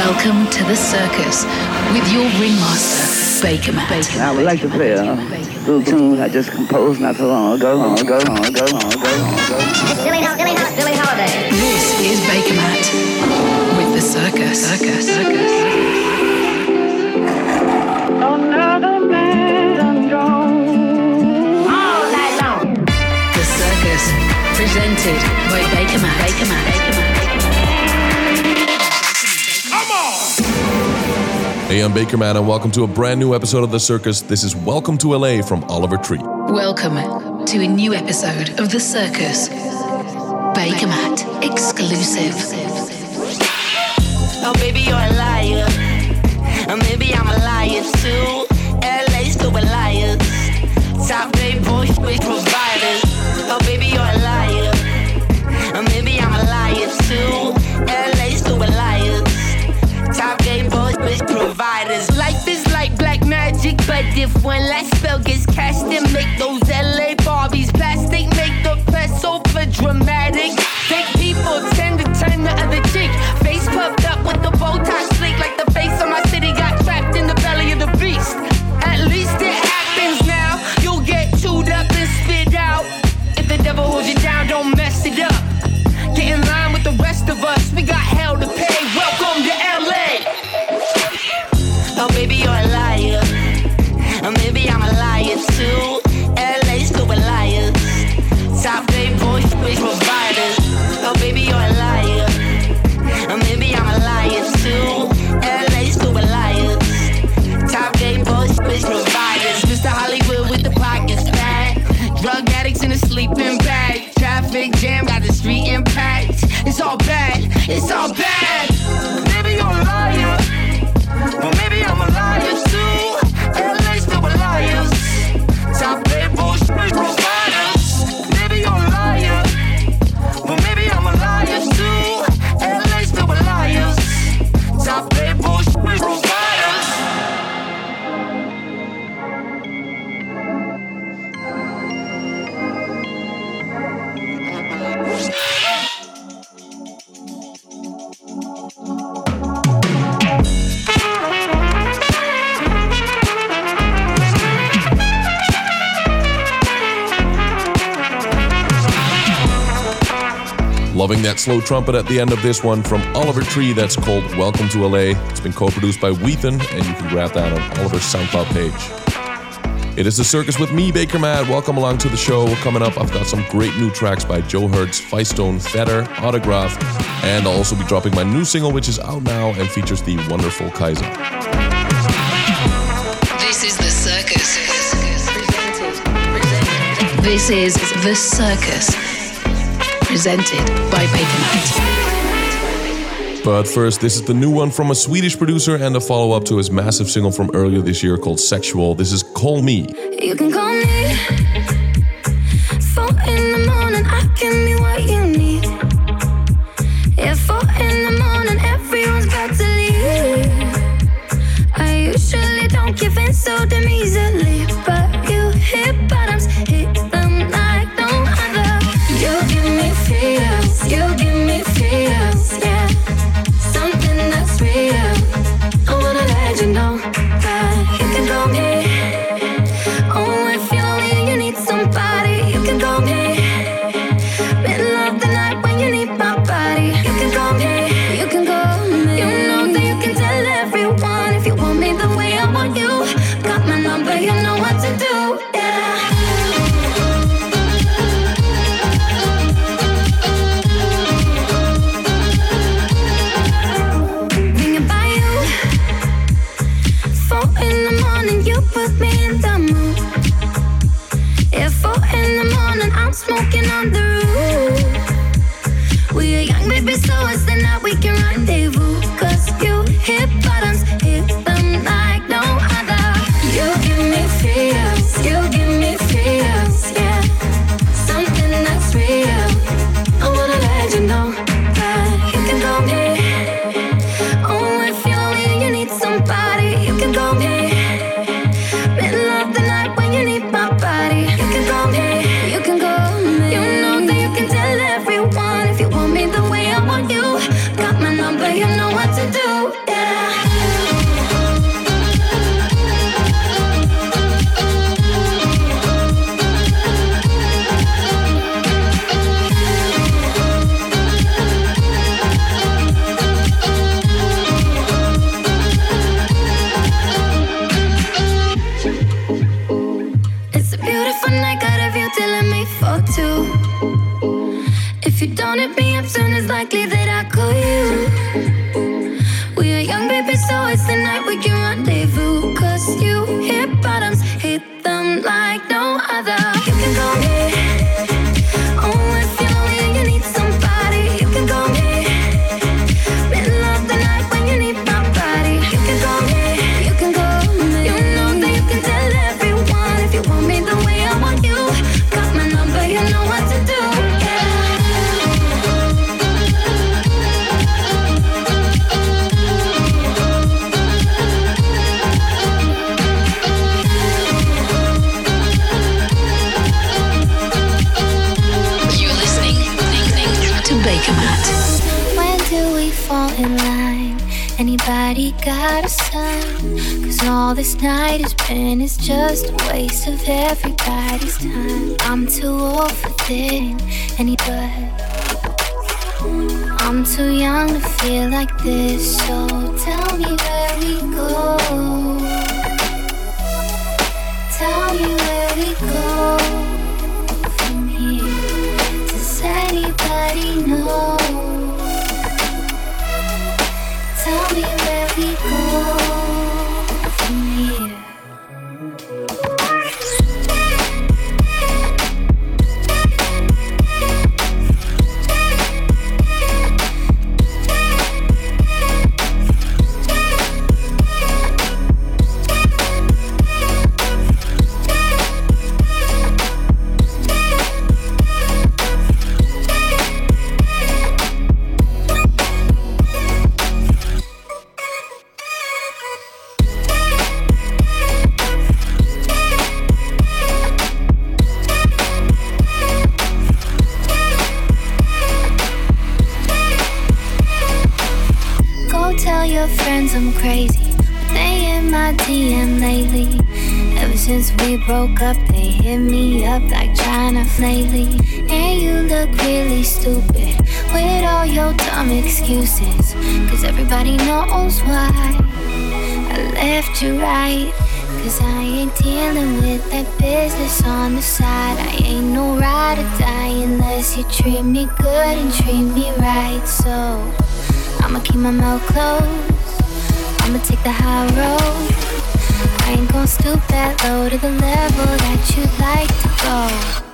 Welcome to the circus with your ringmaster, Bakermat. I would like to play a little tune I just composed not so long ago, long ago, long ago, long ago, long ago. Billy, Billy, Billie Holiday. This is Bakermat with the circus. Circus. Circus. Another man done. All night long. The circus presented by Bakermat. Baker Matt. Hey, I'm Bakermat, and welcome to a brand new episode of The Circus. This is Welcome to LA from Oliver Tree. Welcome to a new episode of the circus. Bakermat exclusive. Oh, baby, you're a liar. Or maybe I'm a liar too. LA stupid liars. Top grade boys with providers. Oh, baby, you're a liar. Or maybe I'm a liar too. Providers. Life is like black magic, but if one last spell gets cast, then make those LA Barbies plastic. Make the press over dramatic. Trumpet at the end of this one from Oliver Tree that's called Welcome to LA. It's been co produced by Wheaton, and you can grab that on Oliver's SoundCloud page. It is the circus with me, Bakermat. Welcome along to the show. Coming up, I've got some great new tracks by Joe Hertz, Vicetone, Feather, Autograph, and I'll also be dropping my new single, which is out now and features the wonderful Kaiser. This is the circus. This is the circus presented by Bakermat. But first, this is the new one from a Swedish producer and a follow up to his massive single from earlier this year called Sexual. This is Call Me. You can call me. So it's the night we can rendezvous. This night has been is just a waste of everybody's time. I'm too old for this, anybody. I'm too young to feel like this, so friends I'm crazy. They in my DM lately. Ever since we broke up, they hit me up like China lately. And you look really stupid with all your dumb excuses. Cause everybody knows why I left you right. Cause I ain't dealing with that business on the side. I ain't no ride or die unless you treat me good and treat me right. So I'ma keep my mouth closed. I'ma take the high road. I ain't gon' stoop that low to the level that you'd like to go.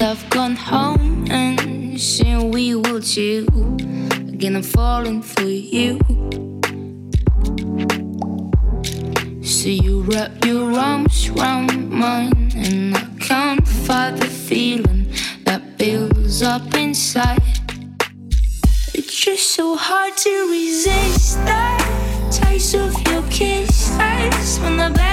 I've gone home and soon we will too. Again, I'm falling for you. So you wrap your arms round mine, and I can't fight the feeling that builds up inside. It's just so hard to resist that taste of your kisses when I'm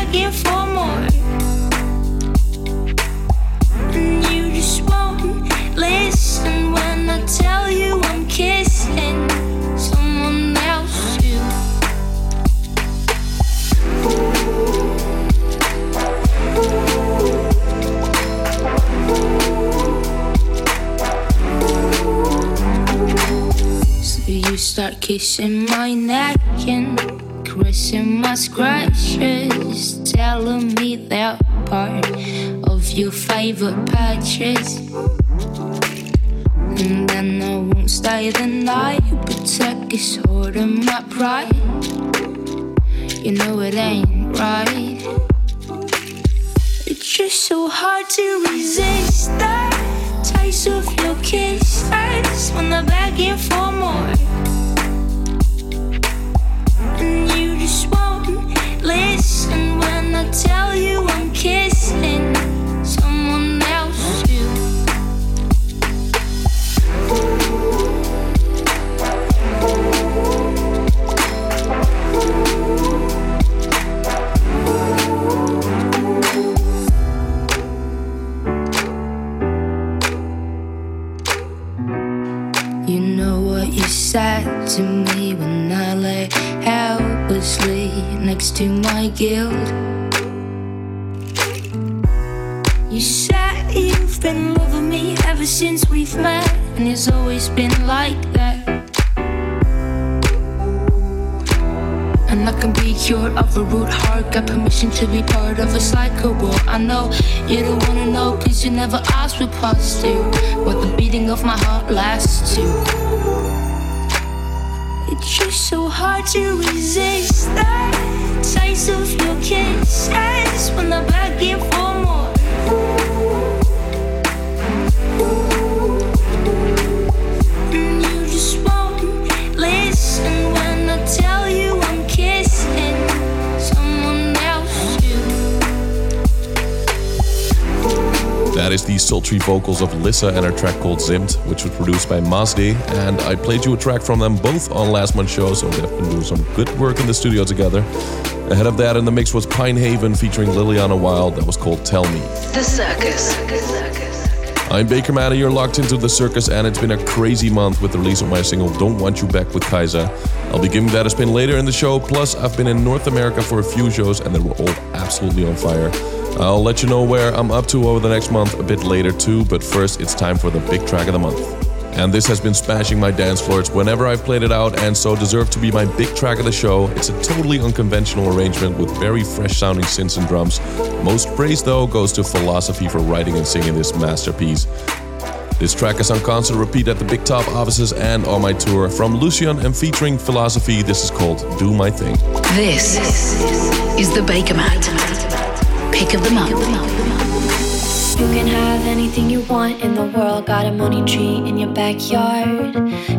kissing my neck and caressing my scratches, telling me that part of your favorite patches. And then I won't stay the night, protect his heart and my pride. You know it ain't right. It's just so hard to resist that taste of your kisses when they're begging for more. To tell you I'm kissing someone else you know what you said to me when I lay helplessly next to my guilt. Ever since we've met, and it's always been like that. And I can be cured of a root heart. Got permission to be part of a cycle. Well, I know you don't wanna know, cause you never asked for past to. What the beating of my heart lasts to. It's just so hard to resist that taste of your kisses when they're begging for more. That is the sultry vocals of Lissa and her track called Zimt, which was produced by Masdi. And I played you a track from them both on last month's show, so they've been doing some good work in the studio together. Ahead of that in the mix was Pine Haven featuring Liliana Wild, that was called Tell Me. The Circus. I'm Baker Matter, you're locked into the circus, and it's been a crazy month with the release of my single Don't Want You Back with Kaiser. I'll be giving that a spin later in the show, plus, I've been in North America for a few shows, and they were all absolutely on fire. I'll let you know where I'm up to over the next month a bit later, too, but first, it's time for the big track of the month. And this has been smashing my dance floors whenever I've played it out, and so deserved to be my big track of the show. It's a totally unconventional arrangement with very fresh sounding synths and drums. Most praise, though, goes to Philosophy for writing and singing this masterpiece. This track is on concert repeat at the Big Top offices and on my tour. From Lucian and featuring Philosophy, this is called Do My Thing. This is the Bakermat. Pick of the month. You can have anything you want in the world. Got a money tree in your backyard.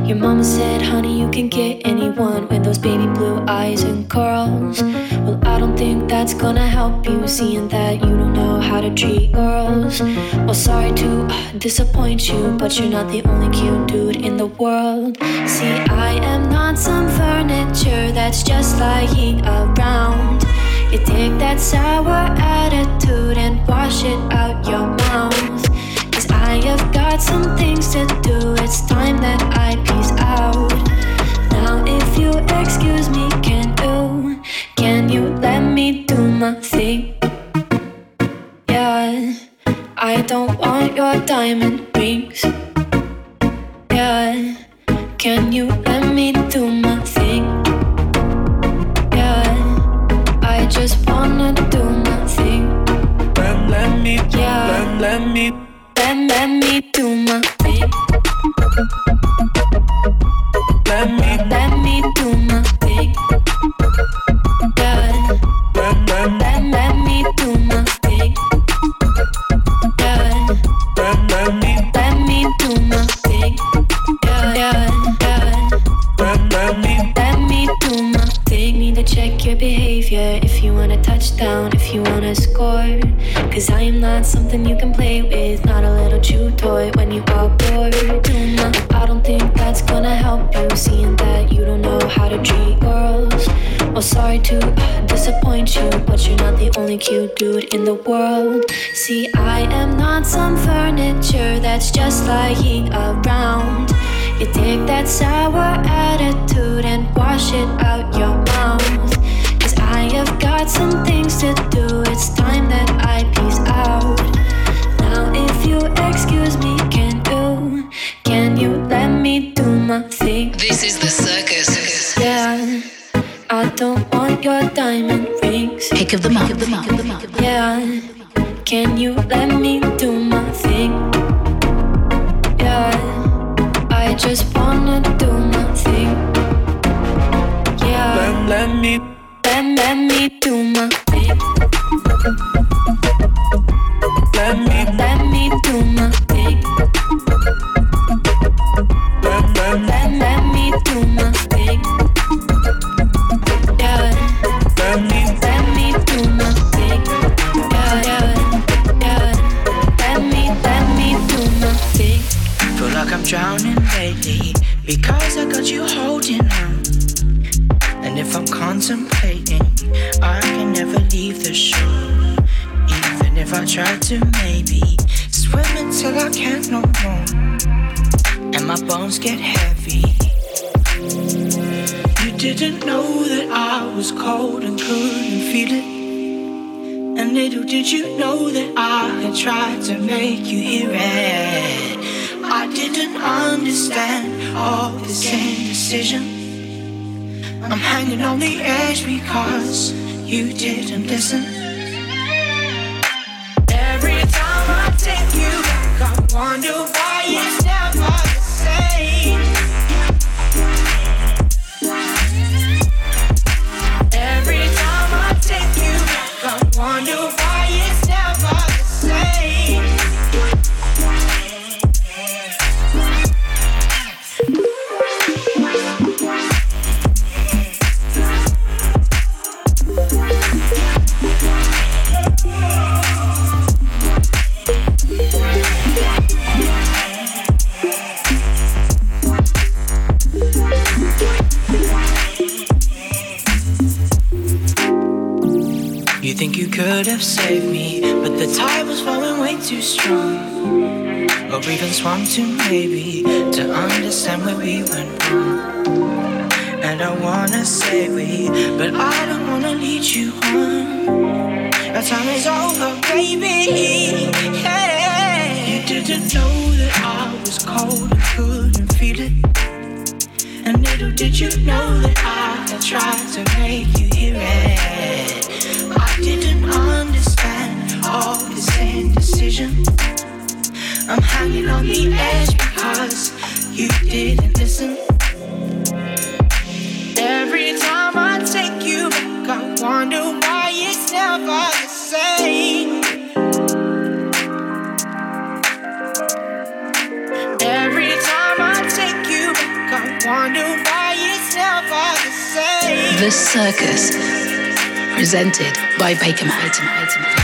Your mama said, honey, you can get anyone with those baby blue eyes and curls. Well, I don't think that's gonna help you, seeing that you don't know how to treat girls. Well, sorry to uh, disappoint you, but you're not the only cute dude in the world. See, I am not some furniture that's just lying around. You take that sour attitude and wash it out your mouth. Cause I have got some things to do. It's time that I peace out. Now, if you excuse me, can you, can you let me do my thing? Yeah, I don't want your diamond rings. Yeah, can you let me do my thing? Yeah. I just wanna do my thing. Let, let me, Yeah. Let, me, do my thing. let me, Let me do my thing. Yeah. let, let, Let, me do my thing. Yeah. let, me, Let me do my thing. Yeah, yeah. let, let me, Let me do my thing. Need to check your behavior if you wanna touch down, if you wanna score. Cause I am not something you can play with, not a little chew toy when you are bored. I don't think that's gonna help you, seeing that you don't know how to treat girls. Well, sorry to disappoint you, but you're not the only cute dude in the world. See, I am not some furniture that's just lying around. You take that sour attitude and wash it out your mouth got some things to do. It's time that I peace out. Now, if you excuse me, can you? Can you let me do my thing? This is the circus. Yeah, I don't want your diamond rings. Pick of the month. Yeah, can you let me do my thing? Yeah, I just wanna do my thing. Yeah, let me let, me do my thing. Let me, let me do my thing. Let, let, let, let me do my thing. I tried try to maybe swim until I can't no more, and my bones get heavy. You didn't know that I was cold and couldn't feel it, and little did you know that I had tried to make you hear it. I didn't understand all the same decisions. I'm hanging on the edge because you didn't listen. Wonder why it's never the same. presented by Baker Item.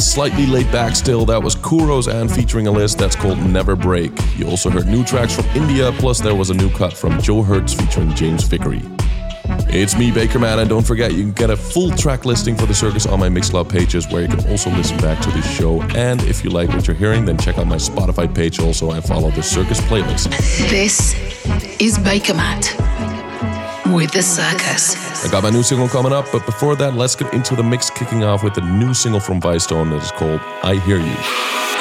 Slightly laid back still, that was Kuros and featuring a list that's called Never Break. You also heard new tracks from India, plus there was a new cut from Joe Hertz featuring James Vickery. It's me, Bakermat, and don't forget you can get a full track listing for the circus on my Mixcloud pages where you can also listen back to the show. And if you like what you're hearing, then check out my Spotify page also and follow the circus playlist. This is Bakermat with the circus. I got my new single coming up, but before that, let's get into the mix kicking off with the new single from Vicetone that is called I Hear You.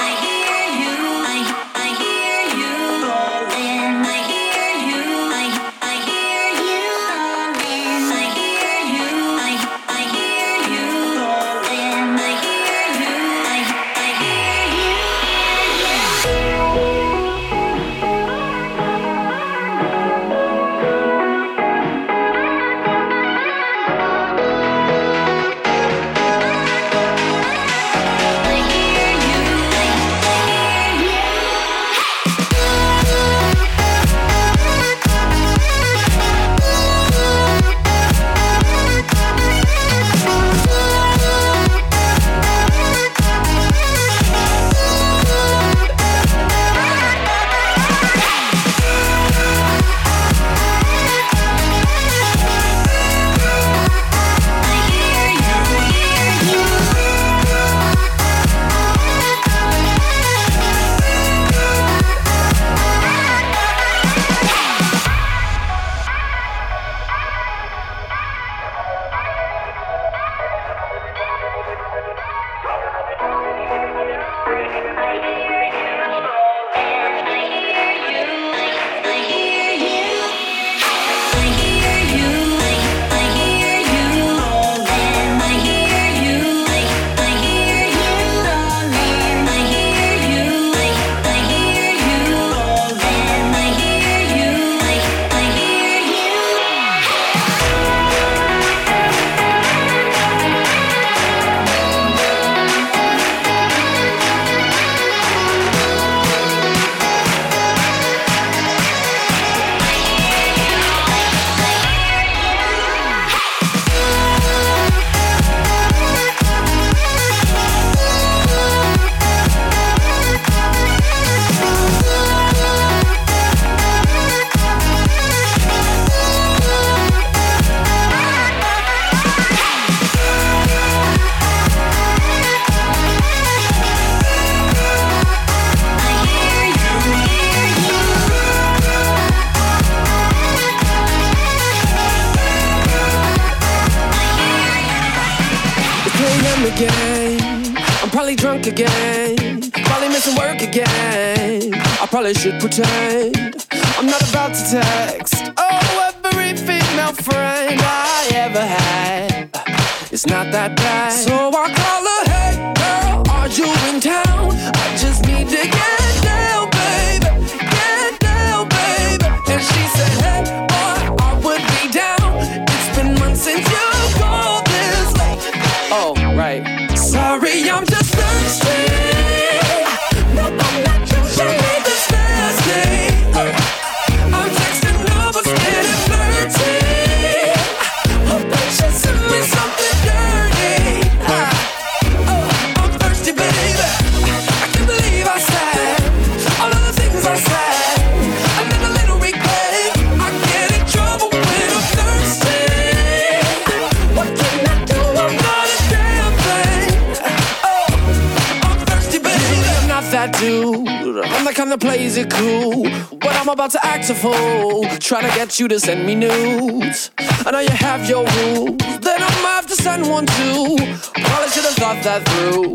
about to act a fool, trying to get you to send me nudes. I know you have your rules, then I'm off to send one too. Probably should have thought that through.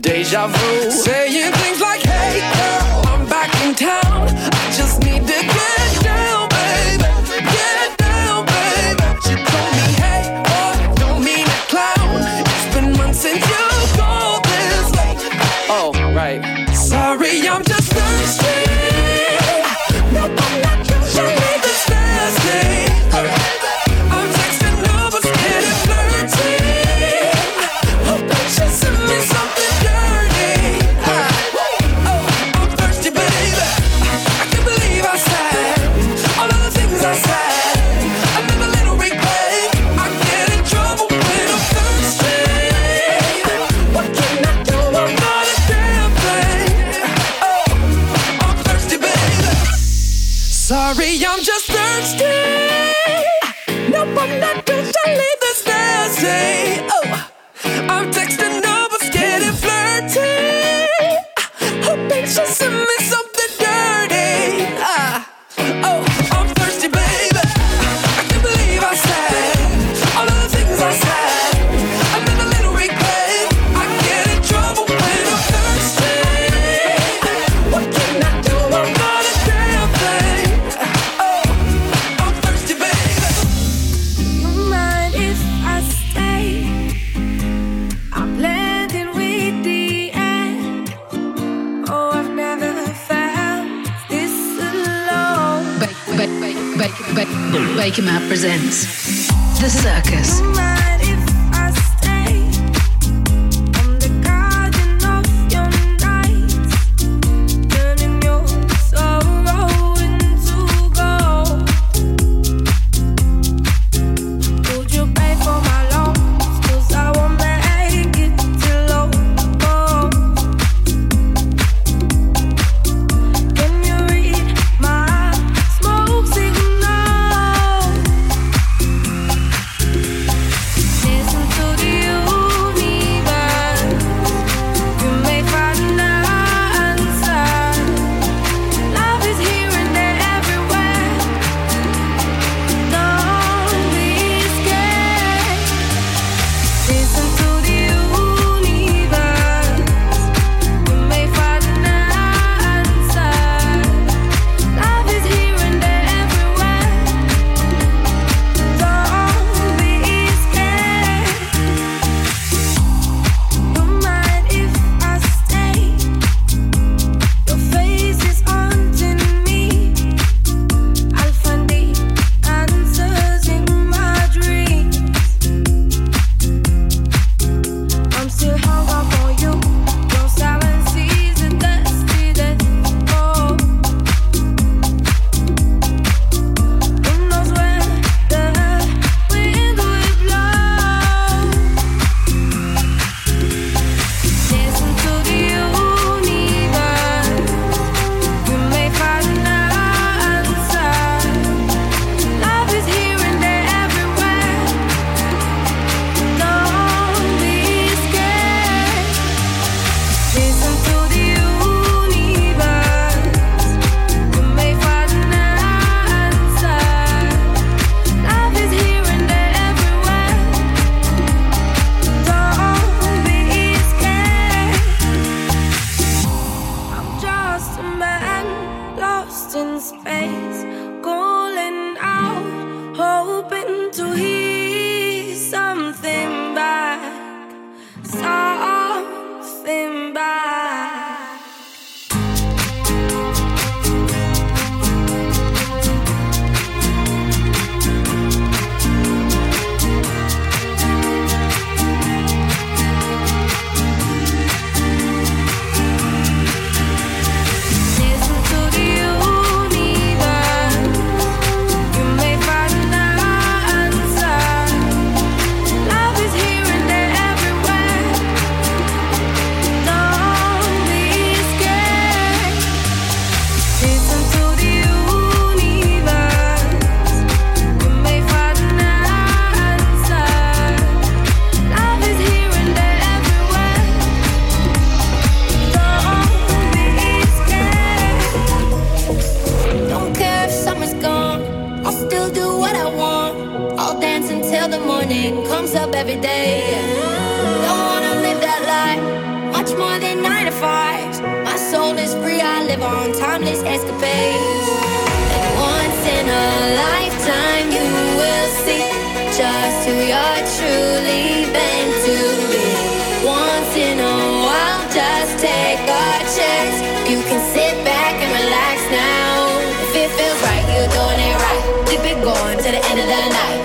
Deja vu, saying things like, "Hey girl, I'm back in town. I just need to get." Of the night.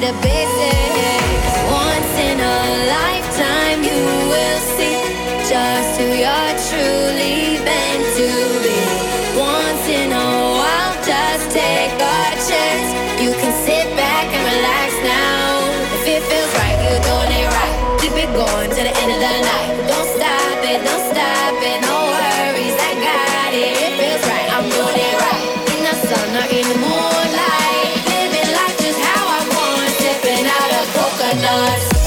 The basics. Coconuts.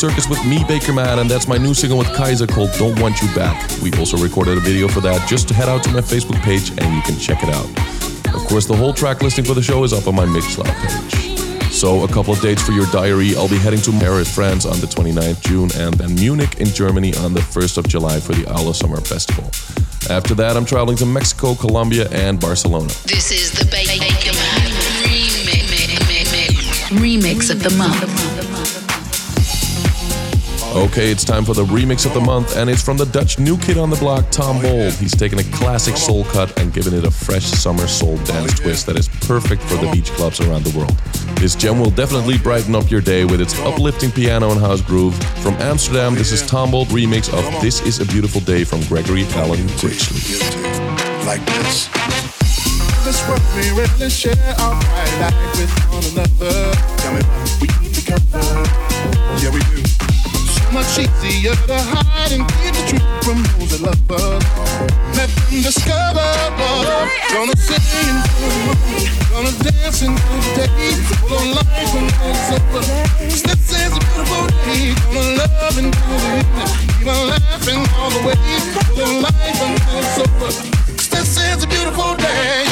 Circus with me, Bakermat, and that's my new single with Kaiser called Don't Want You Back. We also recorded a video for that. Just head out to my Facebook page and you can check it out. Of course, the whole track listing for the show is up on my Mixcloud page. So, a couple of dates for your diary. I'll be heading to Paris, France on the 29th June, and then Munich in Germany on the 1st of July for the Aula Summer Festival. After that, I'm traveling to Mexico, Colombia, and Barcelona. This is the Bakermat remix of the month. Okay, it's time for the remix of the month, and it's from the Dutch new kid on the block, Tom Bold. He's taken a classic soul cut and given it a fresh summer soul dance twist that is perfect for the beach clubs around the world. This gem will definitely brighten up your day with its uplifting piano and house groove. From Amsterdam, this is Tom Bold remix of This Is a Beautiful Day from Gregory Alan Critchley. Like this. This what we share our life with one another. Tell me we keep together. Yeah, we do much easier to hide and keep the truth from those that love us. Let them discover us. Gonna sing the gonna dance into the day. Full of life until it's over. This is a beautiful day. Gonna love the end. Keep on laughing all the way. Full of life until it's over. This is a beautiful day.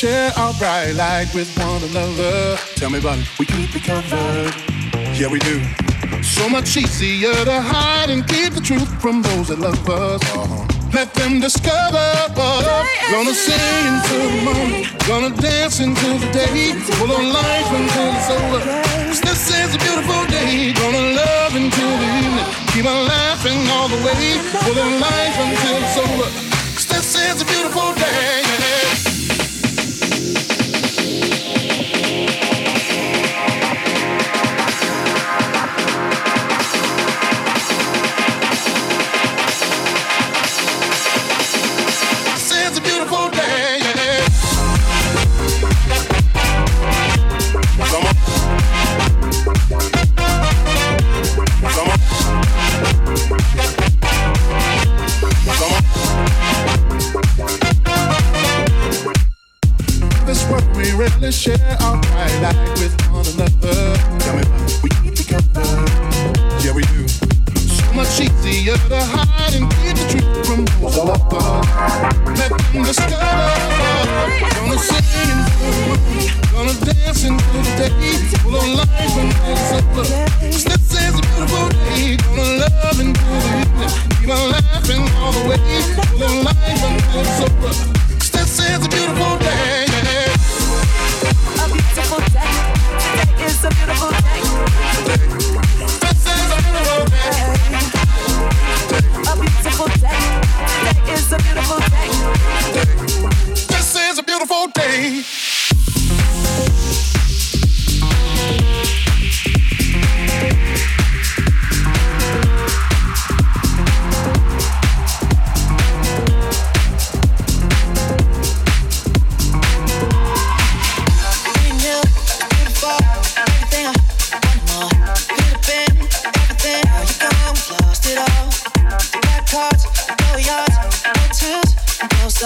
Share our bright light with one another. Tell me about it, we keep it covered. Yeah, we do. So much easier to hide and keep the truth from those that love us. Uh-huh. Let them discover. Gonna sing into the morning, gonna dance into the day. Full of life until it's over. This is a beautiful day. Gonna love until the evening. Keep on laughing all the way. Full of life until it's over. This is a beautiful day.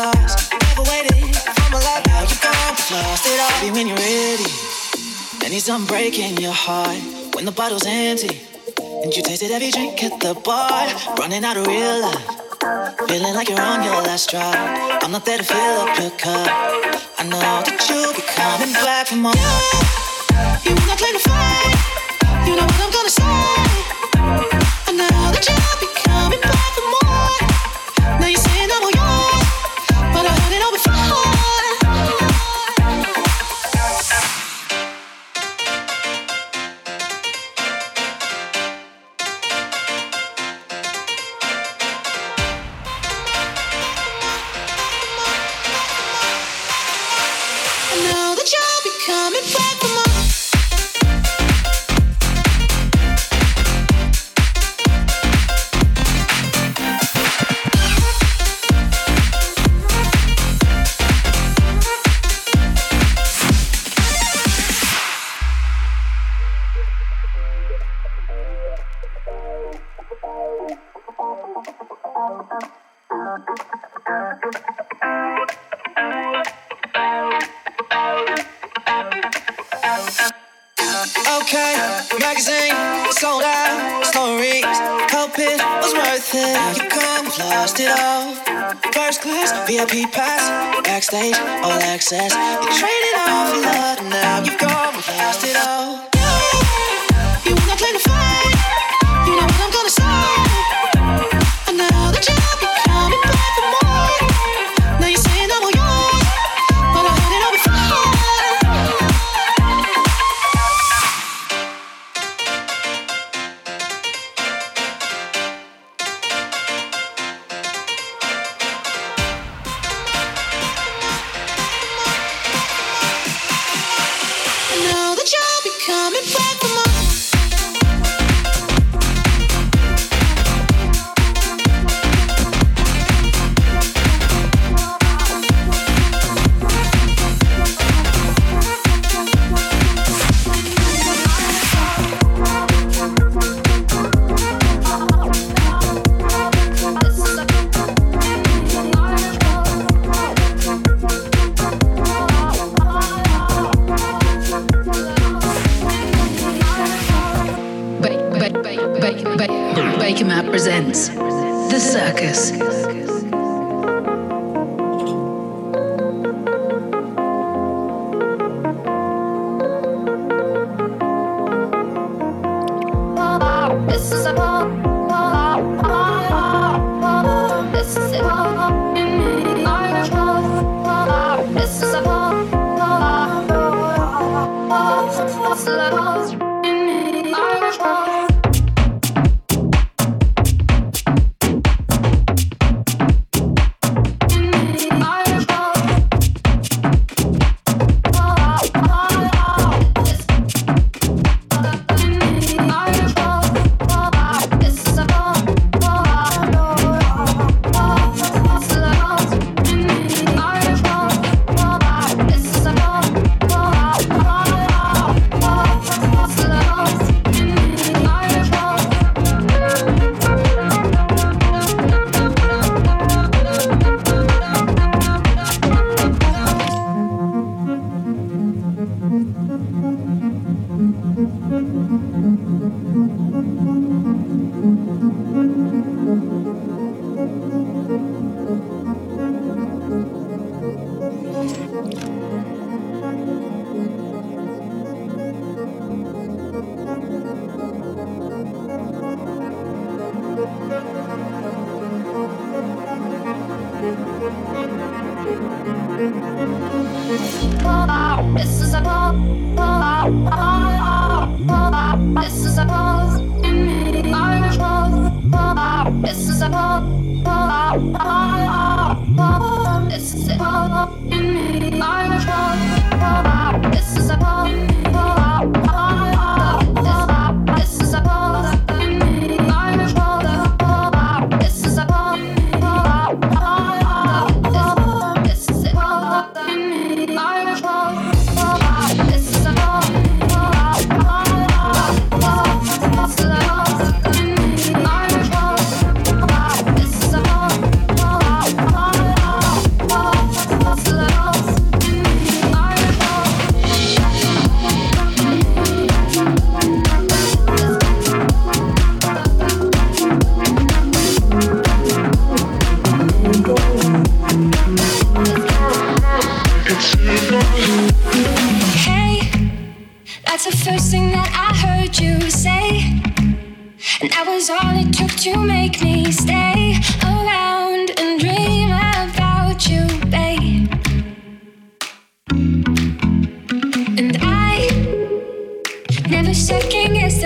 lost. Never waited for my love, now you gone. Lost it all. Be when you're ready. I need something breaking your heart when the bottle's empty. And you tasted every drink at the bar, running out of real life. Feeling like you're on your last drop. I'm not there to fill up your cup. I know that you'll be coming back for more. You wanna claim the fight? You know what I'm gonna say.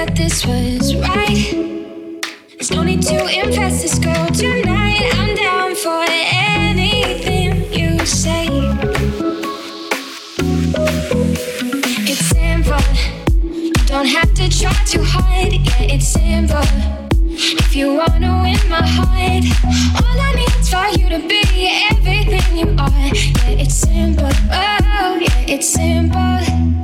That this was right. There's no need to impress this girl tonight. I'm down for anything you say. It's simple. You don't have to try too hard. Yeah, it's simple. If you wanna win my heart, all I need is for you to be everything you are. Yeah, it's simple. Oh, yeah, it's simple.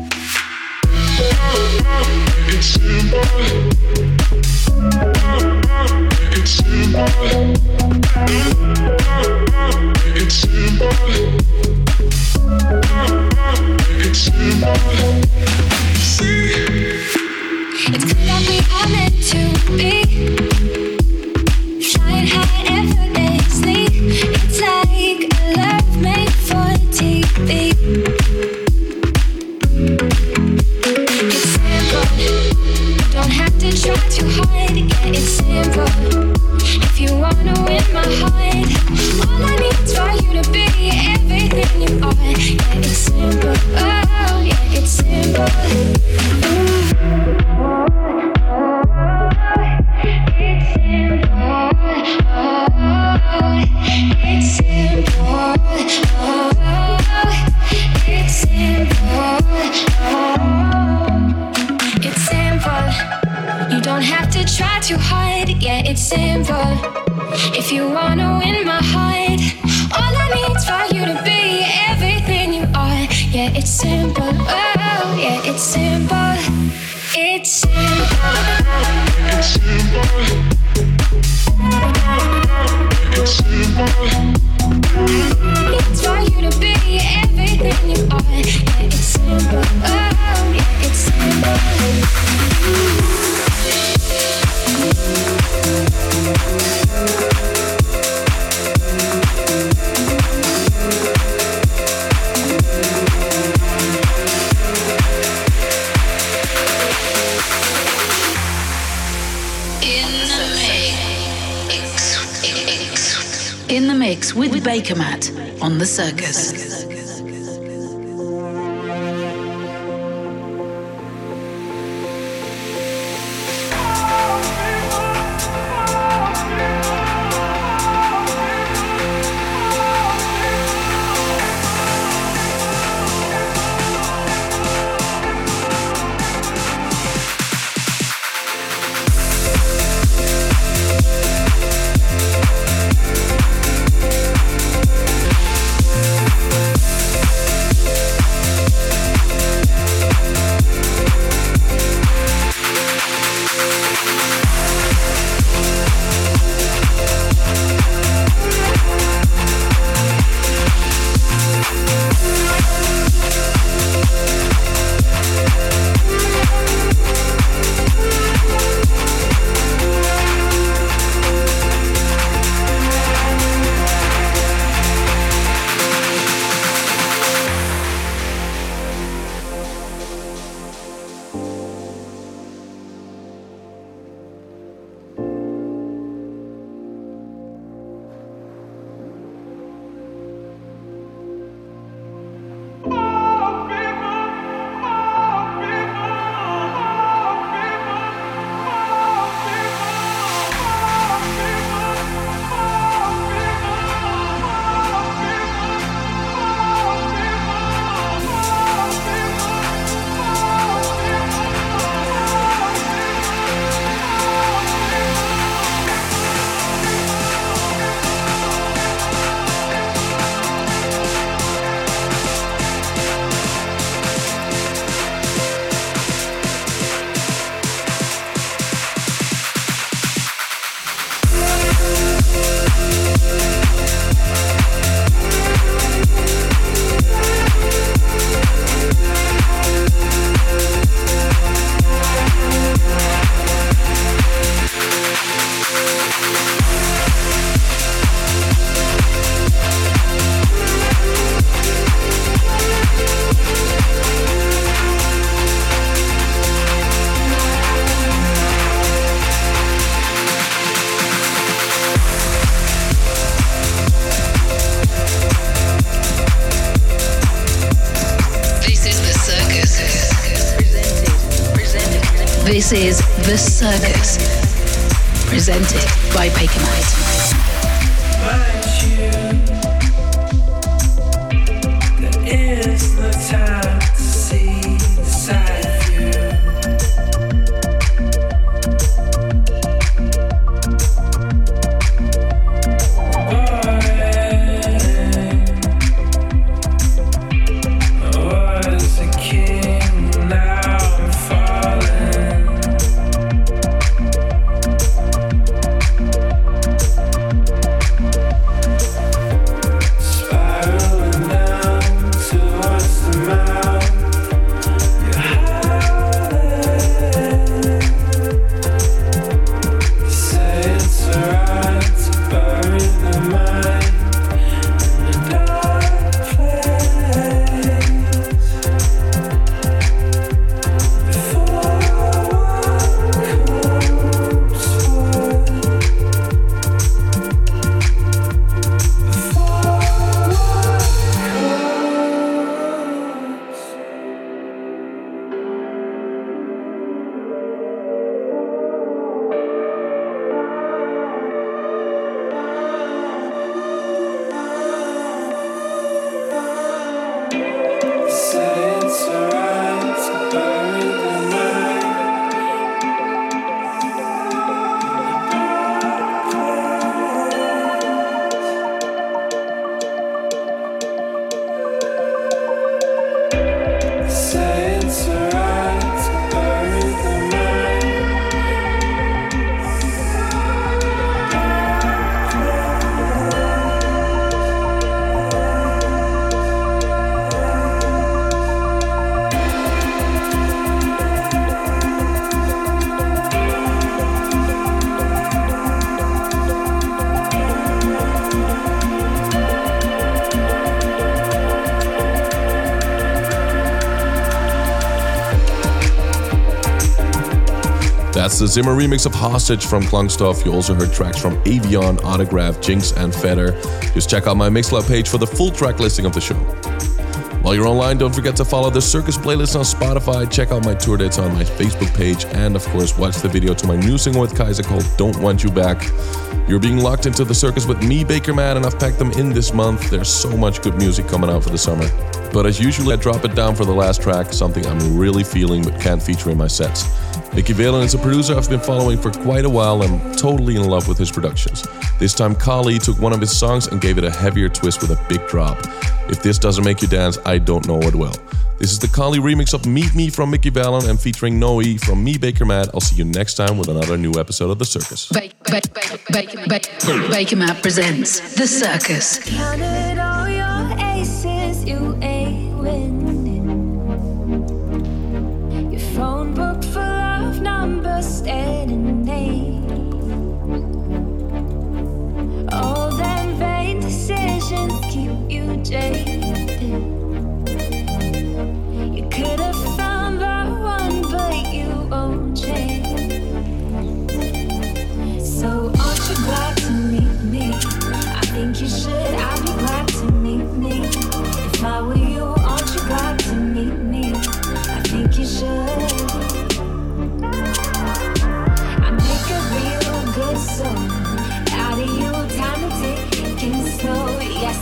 It's clear that we are meant to be. Simple. Oh, yeah, it's simple. Oh yeah it's with Baker Mat on the circus. Circus, Zimmer remix of Hostage from Klangstof. You also heard tracks from Avion, Autograph, Jinx, and Feather. Just check out my Mixcloud page for the full track listing of the show. While you're online, don't forget to follow the Circus playlist on Spotify, check out my tour dates on my Facebook page, and of course, watch the video to my new single with Kaiser called Don't Want You Back. You're being locked into the circus with me, Bakermat, and I've packed them in this month. There's so much good music coming out for the summer. But as usual, I drop it down for the last track, something I'm really feeling but can't feature in my sets. Mickey Valen is a producer I've been following for quite a while and I'm totally in love with his productions. This time, Kali took one of his songs and gave it a heavier twist with a big drop. If this doesn't make you dance, I don't know what will. This is the Kali remix of Meet Me from Mickey Valen and featuring Noe from me, Bakermat. I'll see you next time with another new episode of The Circus. Ba- ba- ba- ba- ba- Bakermat presents The Circus.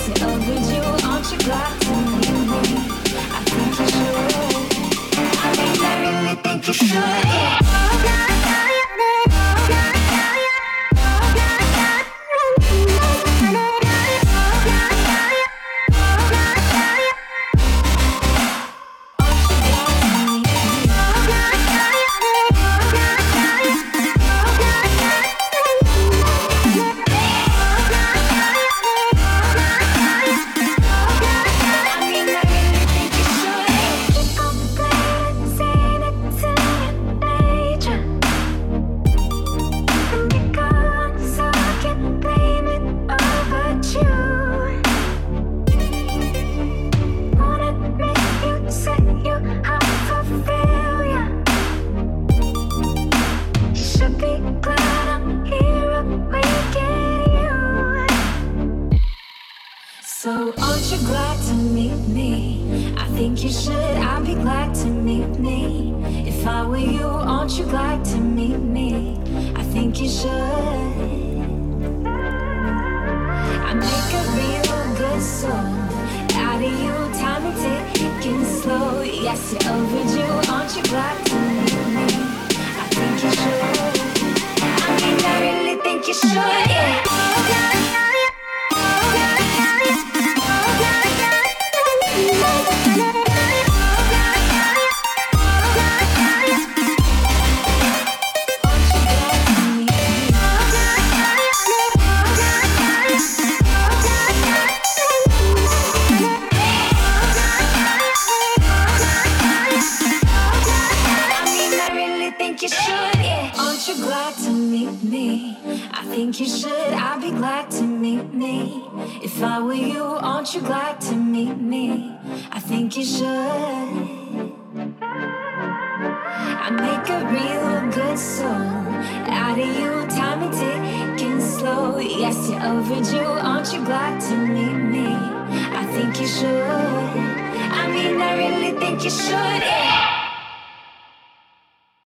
Slow. Yes,